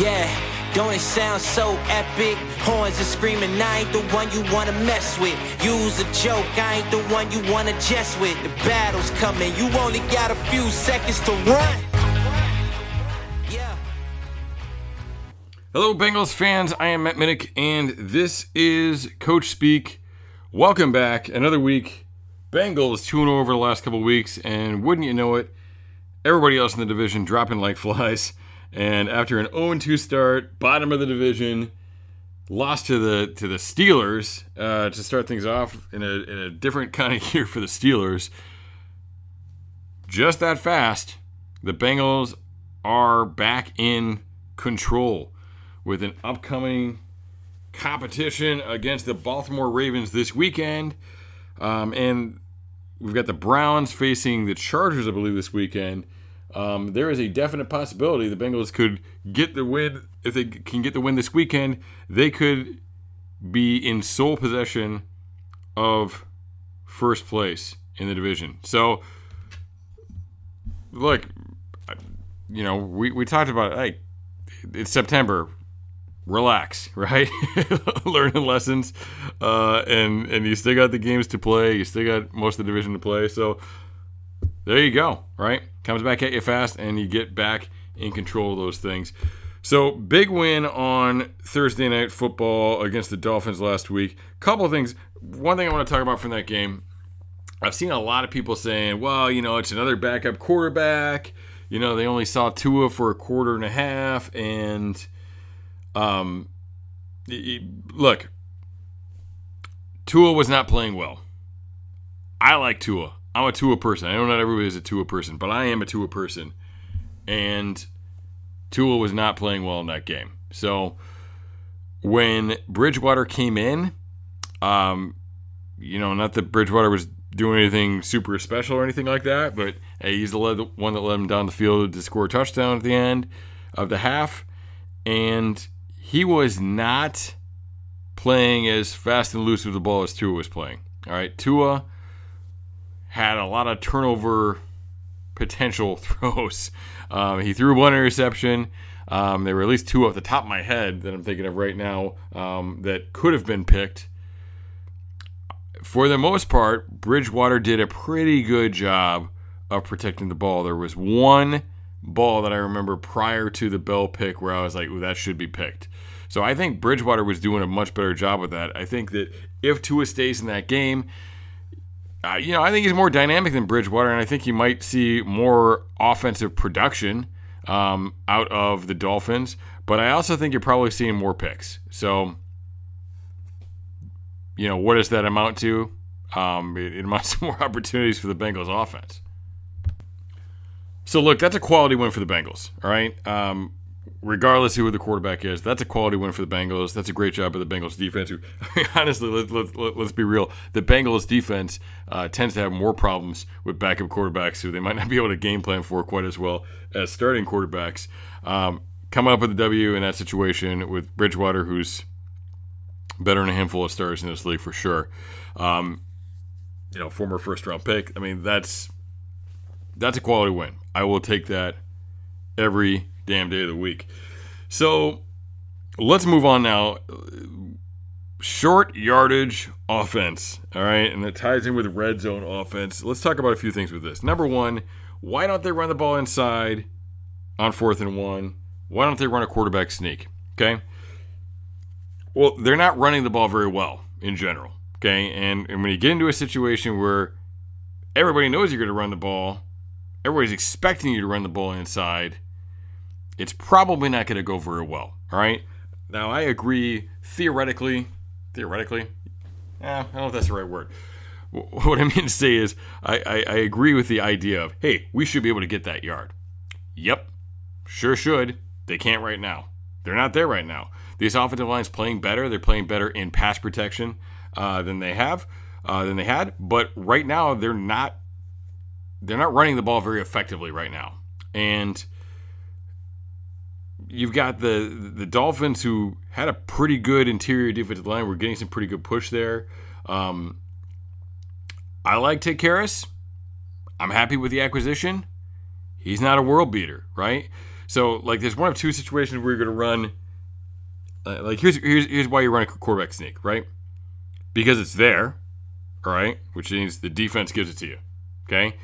Yeah, don't it sound so epic? Horns are screaming, I ain't the one you wanna mess with. Use a joke, I ain't the one you wanna jest with. The battle's coming, you only got a few seconds to run. Yeah. Hello, Bengals fans. I am Matt Minnick, and this is Coach Speak. Welcome back. Another week. Bengals 2 0 over the last couple weeks, and wouldn't you know it, everybody else in the division dropping like flies. And after an 0 2 start, bottom of the division, lost to the to the Steelers uh, to start things off in a, in a different kind of year for the Steelers. Just that fast, the Bengals are back in control with an upcoming competition against the Baltimore Ravens this weekend. Um, and we've got the Browns facing the Chargers, I believe, this weekend. Um, there is a definite possibility the Bengals could get the win. If they can get the win this weekend, they could be in sole possession of first place in the division. So, look, you know, we, we talked about, hey, it's September. Relax, right? Learning lessons, uh, and and you still got the games to play. You still got most of the division to play. So there you go, right? Comes back at you fast, and you get back in control of those things. So big win on Thursday night football against the Dolphins last week. Couple of things. One thing I want to talk about from that game. I've seen a lot of people saying, "Well, you know, it's another backup quarterback." You know, they only saw Tua for a quarter and a half, and um, look, Tua was not playing well. I like Tua. I'm a Tua person. I know not everybody is a Tua person, but I am a Tua person. And Tua was not playing well in that game. So when Bridgewater came in, um, you know, not that Bridgewater was doing anything super special or anything like that, but hey, he's the one that led him down the field to score a touchdown at the end of the half. And he was not playing as fast and loose with the ball as Tua was playing. All right, Tua had a lot of turnover potential throws. Um, he threw one interception. Um, there were at least two off the top of my head that I'm thinking of right now um, that could have been picked. For the most part, Bridgewater did a pretty good job of protecting the ball. There was one ball that I remember prior to the Bell pick where I was like, "Ooh, that should be picked." So I think Bridgewater was doing a much better job with that. I think that if Tua stays in that game, uh, you know, I think he's more dynamic than Bridgewater, and I think you might see more offensive production um, out of the Dolphins. But I also think you're probably seeing more picks. So, you know, what does that amount to? Um, it, it amounts to more opportunities for the Bengals offense. So, look, that's a quality win for the Bengals. All right. Um, regardless of who the quarterback is, that's a quality win for the Bengals. That's a great job of the Bengals defense. Who, honestly, let, let, let, let's be real. The Bengals defense uh, tends to have more problems with backup quarterbacks who they might not be able to game plan for quite as well as starting quarterbacks. Um, coming up with a W in that situation with Bridgewater, who's better than a handful of stars in this league for sure. Um, you know, former first round pick. I mean, that's that's a quality win. I will take that every damn day of the week. So let's move on now. Short yardage offense, all right, and that ties in with red zone offense. Let's talk about a few things with this. Number one, why don't they run the ball inside on fourth and one? Why don't they run a quarterback sneak? Okay. Well, they're not running the ball very well in general. Okay. And, and when you get into a situation where everybody knows you're going to run the ball, everybody's expecting you to run the ball inside, it's probably not going to go very well. All right. Now, I agree theoretically, theoretically, eh, I don't know if that's the right word. What I mean to say is, I, I, I agree with the idea of, hey, we should be able to get that yard. Yep, sure should. They can't right now. They're not there right now. These offensive lines playing better. They're playing better in pass protection uh, than they have, uh, than they had. But right now, they're not. They're not running the ball very effectively right now, and you've got the the Dolphins who had a pretty good interior defensive line. We're getting some pretty good push there. Um, I like Ted Karras. I'm happy with the acquisition. He's not a world beater, right? So like, there's one of two situations where you're going to run. Uh, like here's here's here's why you run a quarterback sneak, right? Because it's there, right? Which means the defense gives it to you. Okay,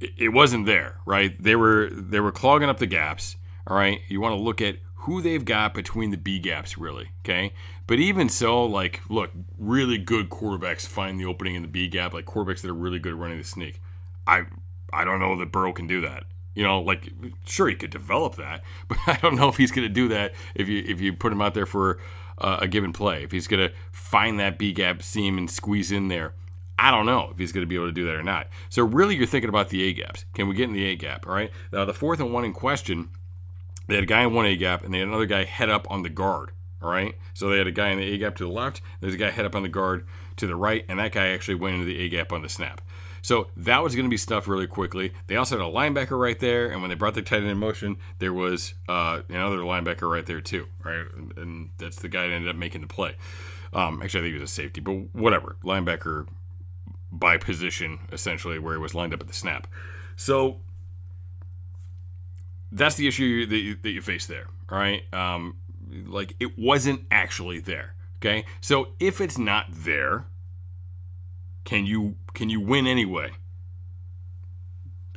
it, it wasn't there, right? They were they were clogging up the gaps. All right, you want to look at who they've got between the B gaps, really. Okay. But even so, like, look, really good quarterbacks find the opening in the B gap, like quarterbacks that are really good at running the sneak. I I don't know that Burrow can do that. You know, like sure he could develop that, but I don't know if he's going to do that if you if you put him out there for uh, a given play. If he's going to find that B gap seam and squeeze in there, I don't know if he's going to be able to do that or not. So really, you're thinking about the A gaps. Can we get in the A gap? All right. Now the fourth and one in question they had a guy in one A gap, and they had another guy head up on the guard. All right. So they had a guy in the A gap to the left. There's a guy head up on the guard to the right, and that guy actually went into the A gap on the snap. So that was going to be stuffed really quickly. They also had a linebacker right there, and when they brought the tight end in motion, there was uh, another linebacker right there too, right? And that's the guy that ended up making the play. Um, actually, I think he was a safety, but whatever. Linebacker by position, essentially, where he was lined up at the snap. So that's the issue that you, that you face there. All right, um, like it wasn't actually there. Okay, so if it's not there, can you can you win anyway?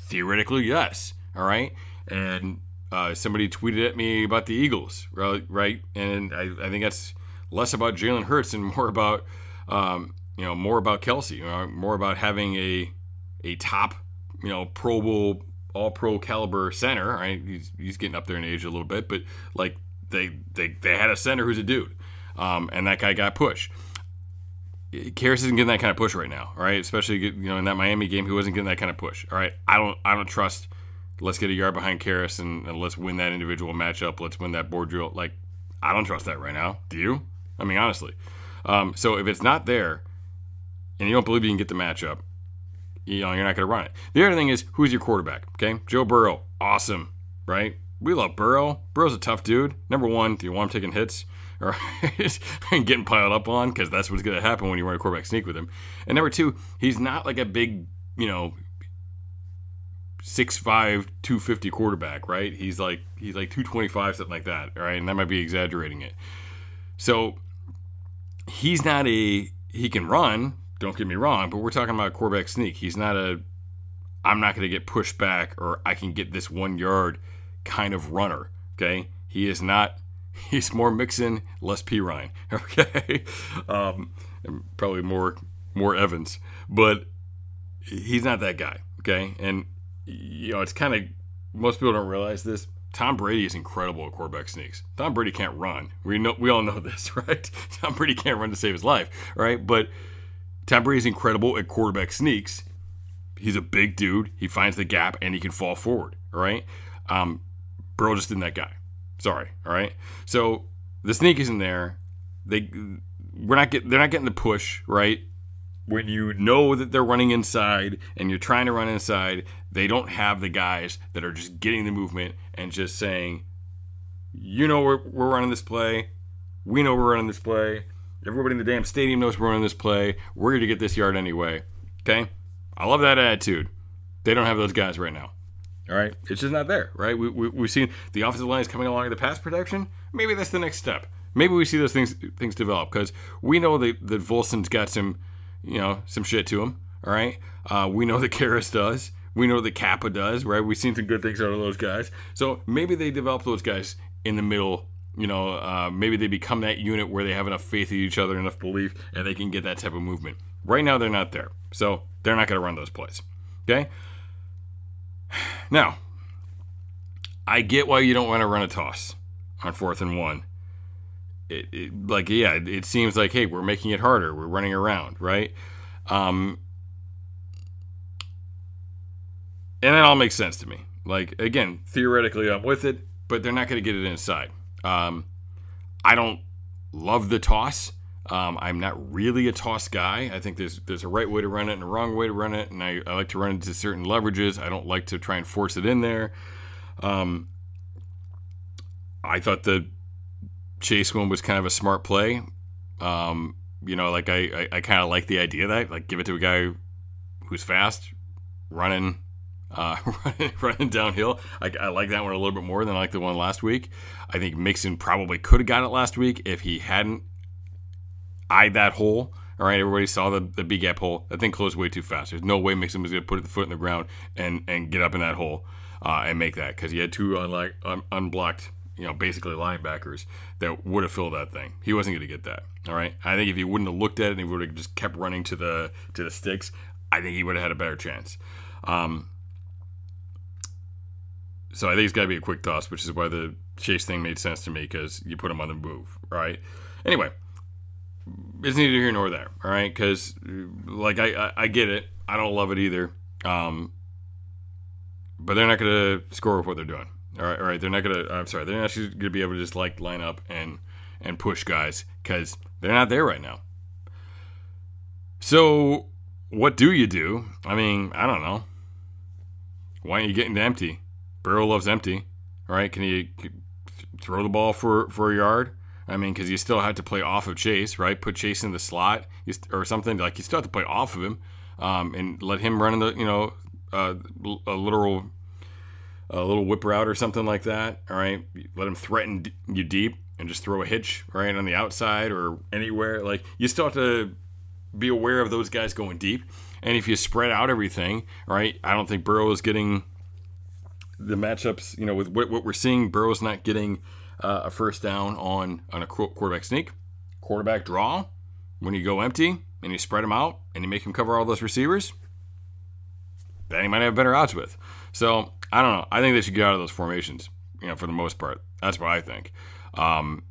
Theoretically, yes. All right, and uh, somebody tweeted at me about the Eagles, right? Right, and I, I think that's less about Jalen Hurts and more about um, you know more about Kelce, you know, more about having a a top you know Pro Bowl all pro caliber center. Right, he's, he's getting up there in age a little bit, but like they they they had a center who's a dude, um, and that guy got pushed. Karras isn't getting that kind of push right now, all right? Especially you know in that Miami game, he wasn't getting that kind of push. All right, I don't I don't trust. Let's get a yard behind Karras and, and let's win that individual matchup. Let's win that board drill. Like I don't trust that right now. Do you? I mean, honestly. Um, so if it's not there, and you don't believe you can get the matchup, you know, you're not going to run it. The other thing is, who's your quarterback? Okay, Joe Burrow, awesome, right? We love Burrow. Burrow's a tough dude. Number one, do you want him taking hits or getting piled up on? Because that's what's going to happen when you run a quarterback sneak with him. And number two, he's not like a big, you know, 6'5", 250 quarterback, right? He's like he's like 225, something like that, right? And that might be exaggerating it. So he's not a he can run, don't get me wrong, but we're talking about a quarterback sneak. He's not a I'm not going to get pushed back or I can get this one yard kind of runner. Okay, he is not. He's more Mixon, less Perine. Okay, um, and probably more more Evans, but he's not that guy. Okay, and you know it's kind of most people don't realize this. Tom Brady is incredible at quarterback sneaks. Tom Brady can't run. We know we all know this, right? Tom Brady can't run to save his life, right? But Tom Brady's incredible at quarterback sneaks. He's a big dude. He finds the gap and he can fall forward. All right. Um, Burrow just isn't that guy. Sorry. All right. So the sneak isn't there. They we're not get they're not getting the push right when you know that they're running inside and you're trying to run inside. They don't have the guys that are just getting the movement and just saying, you know, we're, we're running this play. We know we're running this play. Everybody in the damn stadium knows we're running this play. We're going to get this yard anyway. Okay? I love that attitude. They don't have those guys right now. All right? It's just not there, right? We, we, we've seen the offensive line is coming along in the pass protection. Maybe that's the next step. Maybe we see those things things develop because we know that, that Volson's got some, you know, some shit to him. All right? Uh, we know that Karras does. We know that Cappa does, right? We've seen some good things out of those guys. So maybe they develop those guys in the middle you know, uh, maybe they become that unit where they have enough faith in each other, enough belief, and they can get that type of movement. Right now, they're not there. So they're not going to run those plays. Okay? Now, I get why you don't want to run a toss on fourth and one. It, it, like, yeah, it, it seems like, hey, we're making it harder. We're running around, right? Um, and that all makes sense to me. Like, again, theoretically, I'm with it, but they're not going to get it inside. Um, I don't love the toss. Um, I'm not really a toss guy. I think there's there's a right way to run it and a wrong way to run it, and I, I like to run into certain leverages. I don't like to try and force it in there. Um, I thought the chase one was kind of a smart play. Um, you know, like I, I, I kind of like the idea that, like give it to a guy who's fast, running uh, running, downhill. I, I, like that one a little bit more than I like the one last week. I think Mixon probably could have got it last week if he hadn't eyed that hole. All right, everybody saw the, the B gap hole. That thing closed way too fast. There's no way Mixon was going to put the foot in the ground and, and get up in that hole uh, and make that because he had two unlike, un, unblocked, you know, basically linebackers that would have filled that thing. He wasn't going to get that. All right, I think if he wouldn't have looked at it and he would have just kept running to the to the sticks, I think he would have had a better chance. Um, so I think it's got to be a quick toss, which is why the chase thing made sense to me because you put him on the move, right? Anyway, it's neither here nor there, all right? Because like I, I, I get it, I don't love it either, um, but they're not going to score with what they're doing. All right, all right. They're not gonna. I'm sorry. They're not actually gonna be able to just like line up and and push guys because they're not there right now. So what do you do? I mean, I don't know. Why aren't you getting empty? Burrow loves empty. Right, can you throw the ball for for a yard? I mean, because you still have to play off of Chase, right? Put Chase in the slot or something like you still have to play off of him, um, and let him run in the you know uh, a literal a little whip route or something like that. All right, let him threaten you deep and just throw a hitch right on the outside or anywhere. Like you still have to be aware of those guys going deep. And if you spread out everything, right, I don't think Burrow is getting the matchups, you know, with what, what we're seeing, Burrow's not getting uh, a first down on on a quarterback sneak, quarterback draw. When you go empty and you spread them out and you make him cover all those receivers, then he might have better odds with. So I don't know. I think they should get out of those formations. You know, for the most part, that's what I think. Um,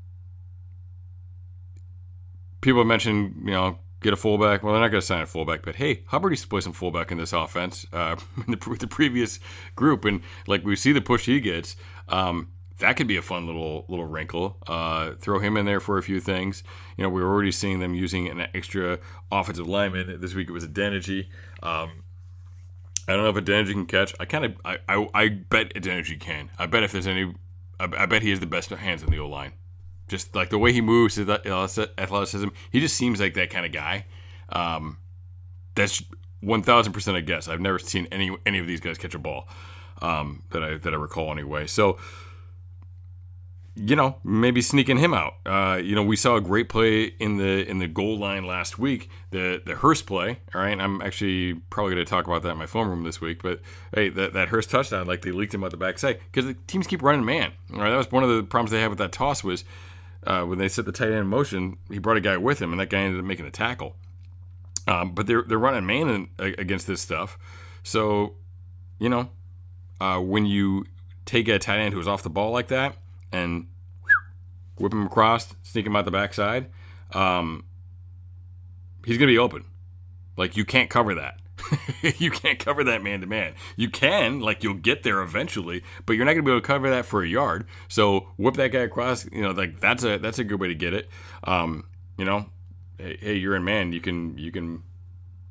people mentioned, you know, get a fullback. Well, they're not going to sign a fullback, but hey, Hubbard used to play some fullback in this offense uh, in the, the, previous group, and like we see the push he gets. Um, that could be a fun little little wrinkle. Uh, throw him in there for a few things. You know, we are already seeing them using an extra offensive lineman. This week it was Adeniji. Um, I don't know if Adeniji can catch. I kind of I, I, I bet Adeniji can. I bet if there's any, I, I bet he has the best hands in the O line just like the way he moves, his athleticism. He just seems like that kind of guy. Um, that's one thousand percent a guess. I've never seen any any of these guys catch a ball um, that I that I recall anyway. So you know, maybe sneaking him out. Uh, you know, we saw a great play in the in the goal line last week, the the Hurst play. All right, I'm actually probably going to talk about that in my phone room this week. But hey, that, that Hurst touchdown, like they leaked him out the backside because the teams keep running man. All right, that was one of the problems they had with that toss was uh, when they set the tight end in motion, he brought a guy with him, and that guy ended up making a tackle. Um, but they're they're running man in, against this stuff, so you know uh, when you take a tight end who's off the ball like that and whip him across, sneak him out the backside, um, he's gonna be open. Like you can't cover that. you can't cover that man to man. You can, like, you'll get there eventually, but you're not going to be able to cover that for a yard. So whip that guy across. You know, like that's a that's a good way to get it. Um, you know, hey, hey, you're in man. You can you can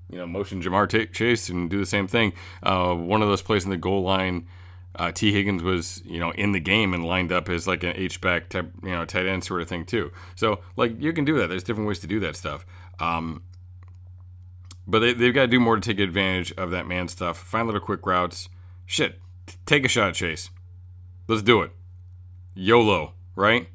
you know motion Ja'Marr t- Chase and do the same thing. Uh, one of those plays in the goal line. Uh, Tee Higgins was, you know, in the game and lined up as like an H back type, you know, tight end sort of thing too. So like you can do that. There's different ways to do that stuff. Um, but they, they've got to do more to take advantage of that man stuff. Find little quick routes. Shit, take a shot, Chase. Let's do it. YOLO, right?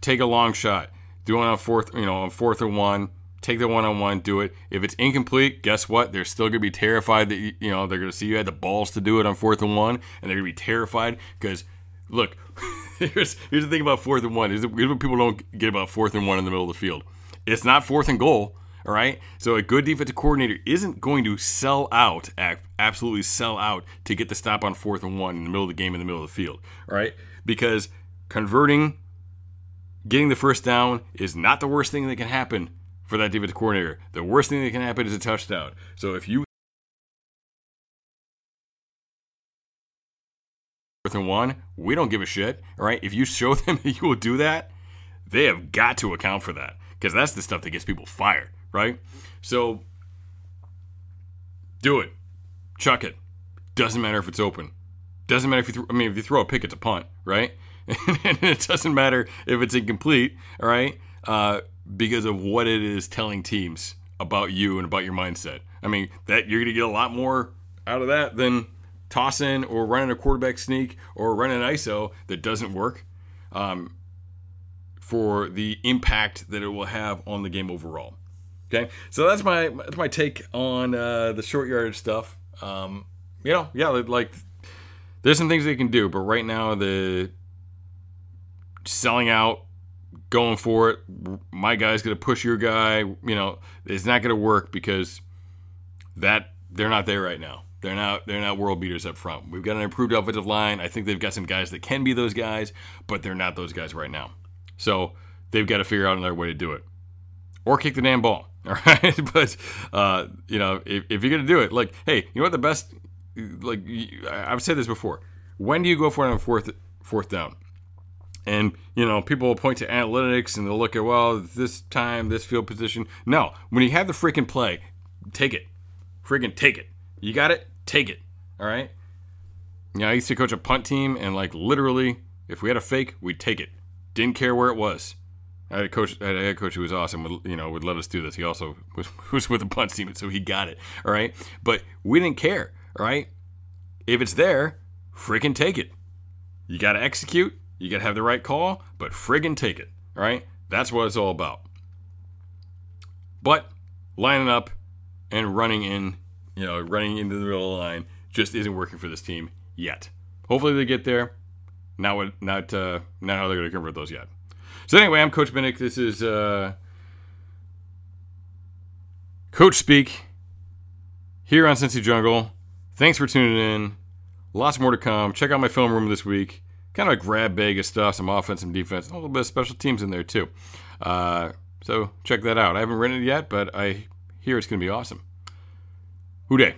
Take a long shot. Do it on fourth, you know, on fourth and one. Take the one on one. Do it. If it's incomplete, guess what? They're still gonna be terrified that you, know they're gonna see you had the balls to do it on fourth and one, and they're gonna be terrified because look, here's here's the thing about fourth and one. Here's what people don't get about fourth and one in the middle of the field. It's not fourth and goal. All right. So a good defensive coordinator isn't going to sell out, absolutely sell out to get the stop on fourth and one in the middle of the game in the middle of the field. All right. Because converting, getting the first down is not the worst thing that can happen for that defensive coordinator. The worst thing that can happen is a touchdown. So if you fourth and one, we don't give a shit. All right. If you show them that you will do that, they have got to account for that because that's the stuff that gets people fired right? So do it. Chuck it. Doesn't matter if it's open. Doesn't matter if you, th- I mean, if you throw a pick, it's a punt, right? and it doesn't matter if it's incomplete, all right? Uh, because of what it is telling teams about you and about your mindset. I mean, that you're going to get a lot more out of that than tossing or running a quarterback sneak or running an ISO that doesn't work um, for the impact that it will have on the game overall. Okay, so that's my that's my take on uh, the short yardage stuff. Um, you know, yeah, like there's some things they can do, but right now the selling out, going for it, my guy's gonna push your guy. You know, it's not gonna work because that they're not there right now. They're not they're not world beaters up front. We've got an improved offensive line. I think they've got some guys that can be those guys, but they're not those guys right now. So they've got to figure out another way to do it, or kick the damn ball. All right, but uh, you know, if, if you're gonna do it, like, hey, you know what the best? Like, I've said this before. When do you go for it on fourth fourth down? And you know, people will point to analytics and they'll look at well, this time, this field position. No, when you have the freaking play, take it, freaking take it. You got it, take it. All right. Yeah, I used to coach a punt team, and like literally, if we had a fake, we'd take it. Didn't care where it was. I had a coach, I had a head coach who was awesome. Would, you know, would let us do this. He also was, was with the punt team, so he got it. All right, but we didn't care. All right, if it's there, friggin' take it. You got to execute. You got to have the right call, but friggin' take it. All right, that's what it's all about. But lining up and running in, you know, running into the middle of the line just isn't working for this team yet. Hopefully they get there. Not not uh, not how they're going to convert those yet. So anyway, I'm Coach Minnick. This is uh, Coach Speak here on Cincy Jungle. Thanks for tuning in. Lots more to come. Check out my film room this week. Kind of a grab bag of stuff, some offense, some defense, a little bit of special teams in there too. Uh, so check that out. I haven't written it yet, but I hear it's going to be awesome. Who Dey?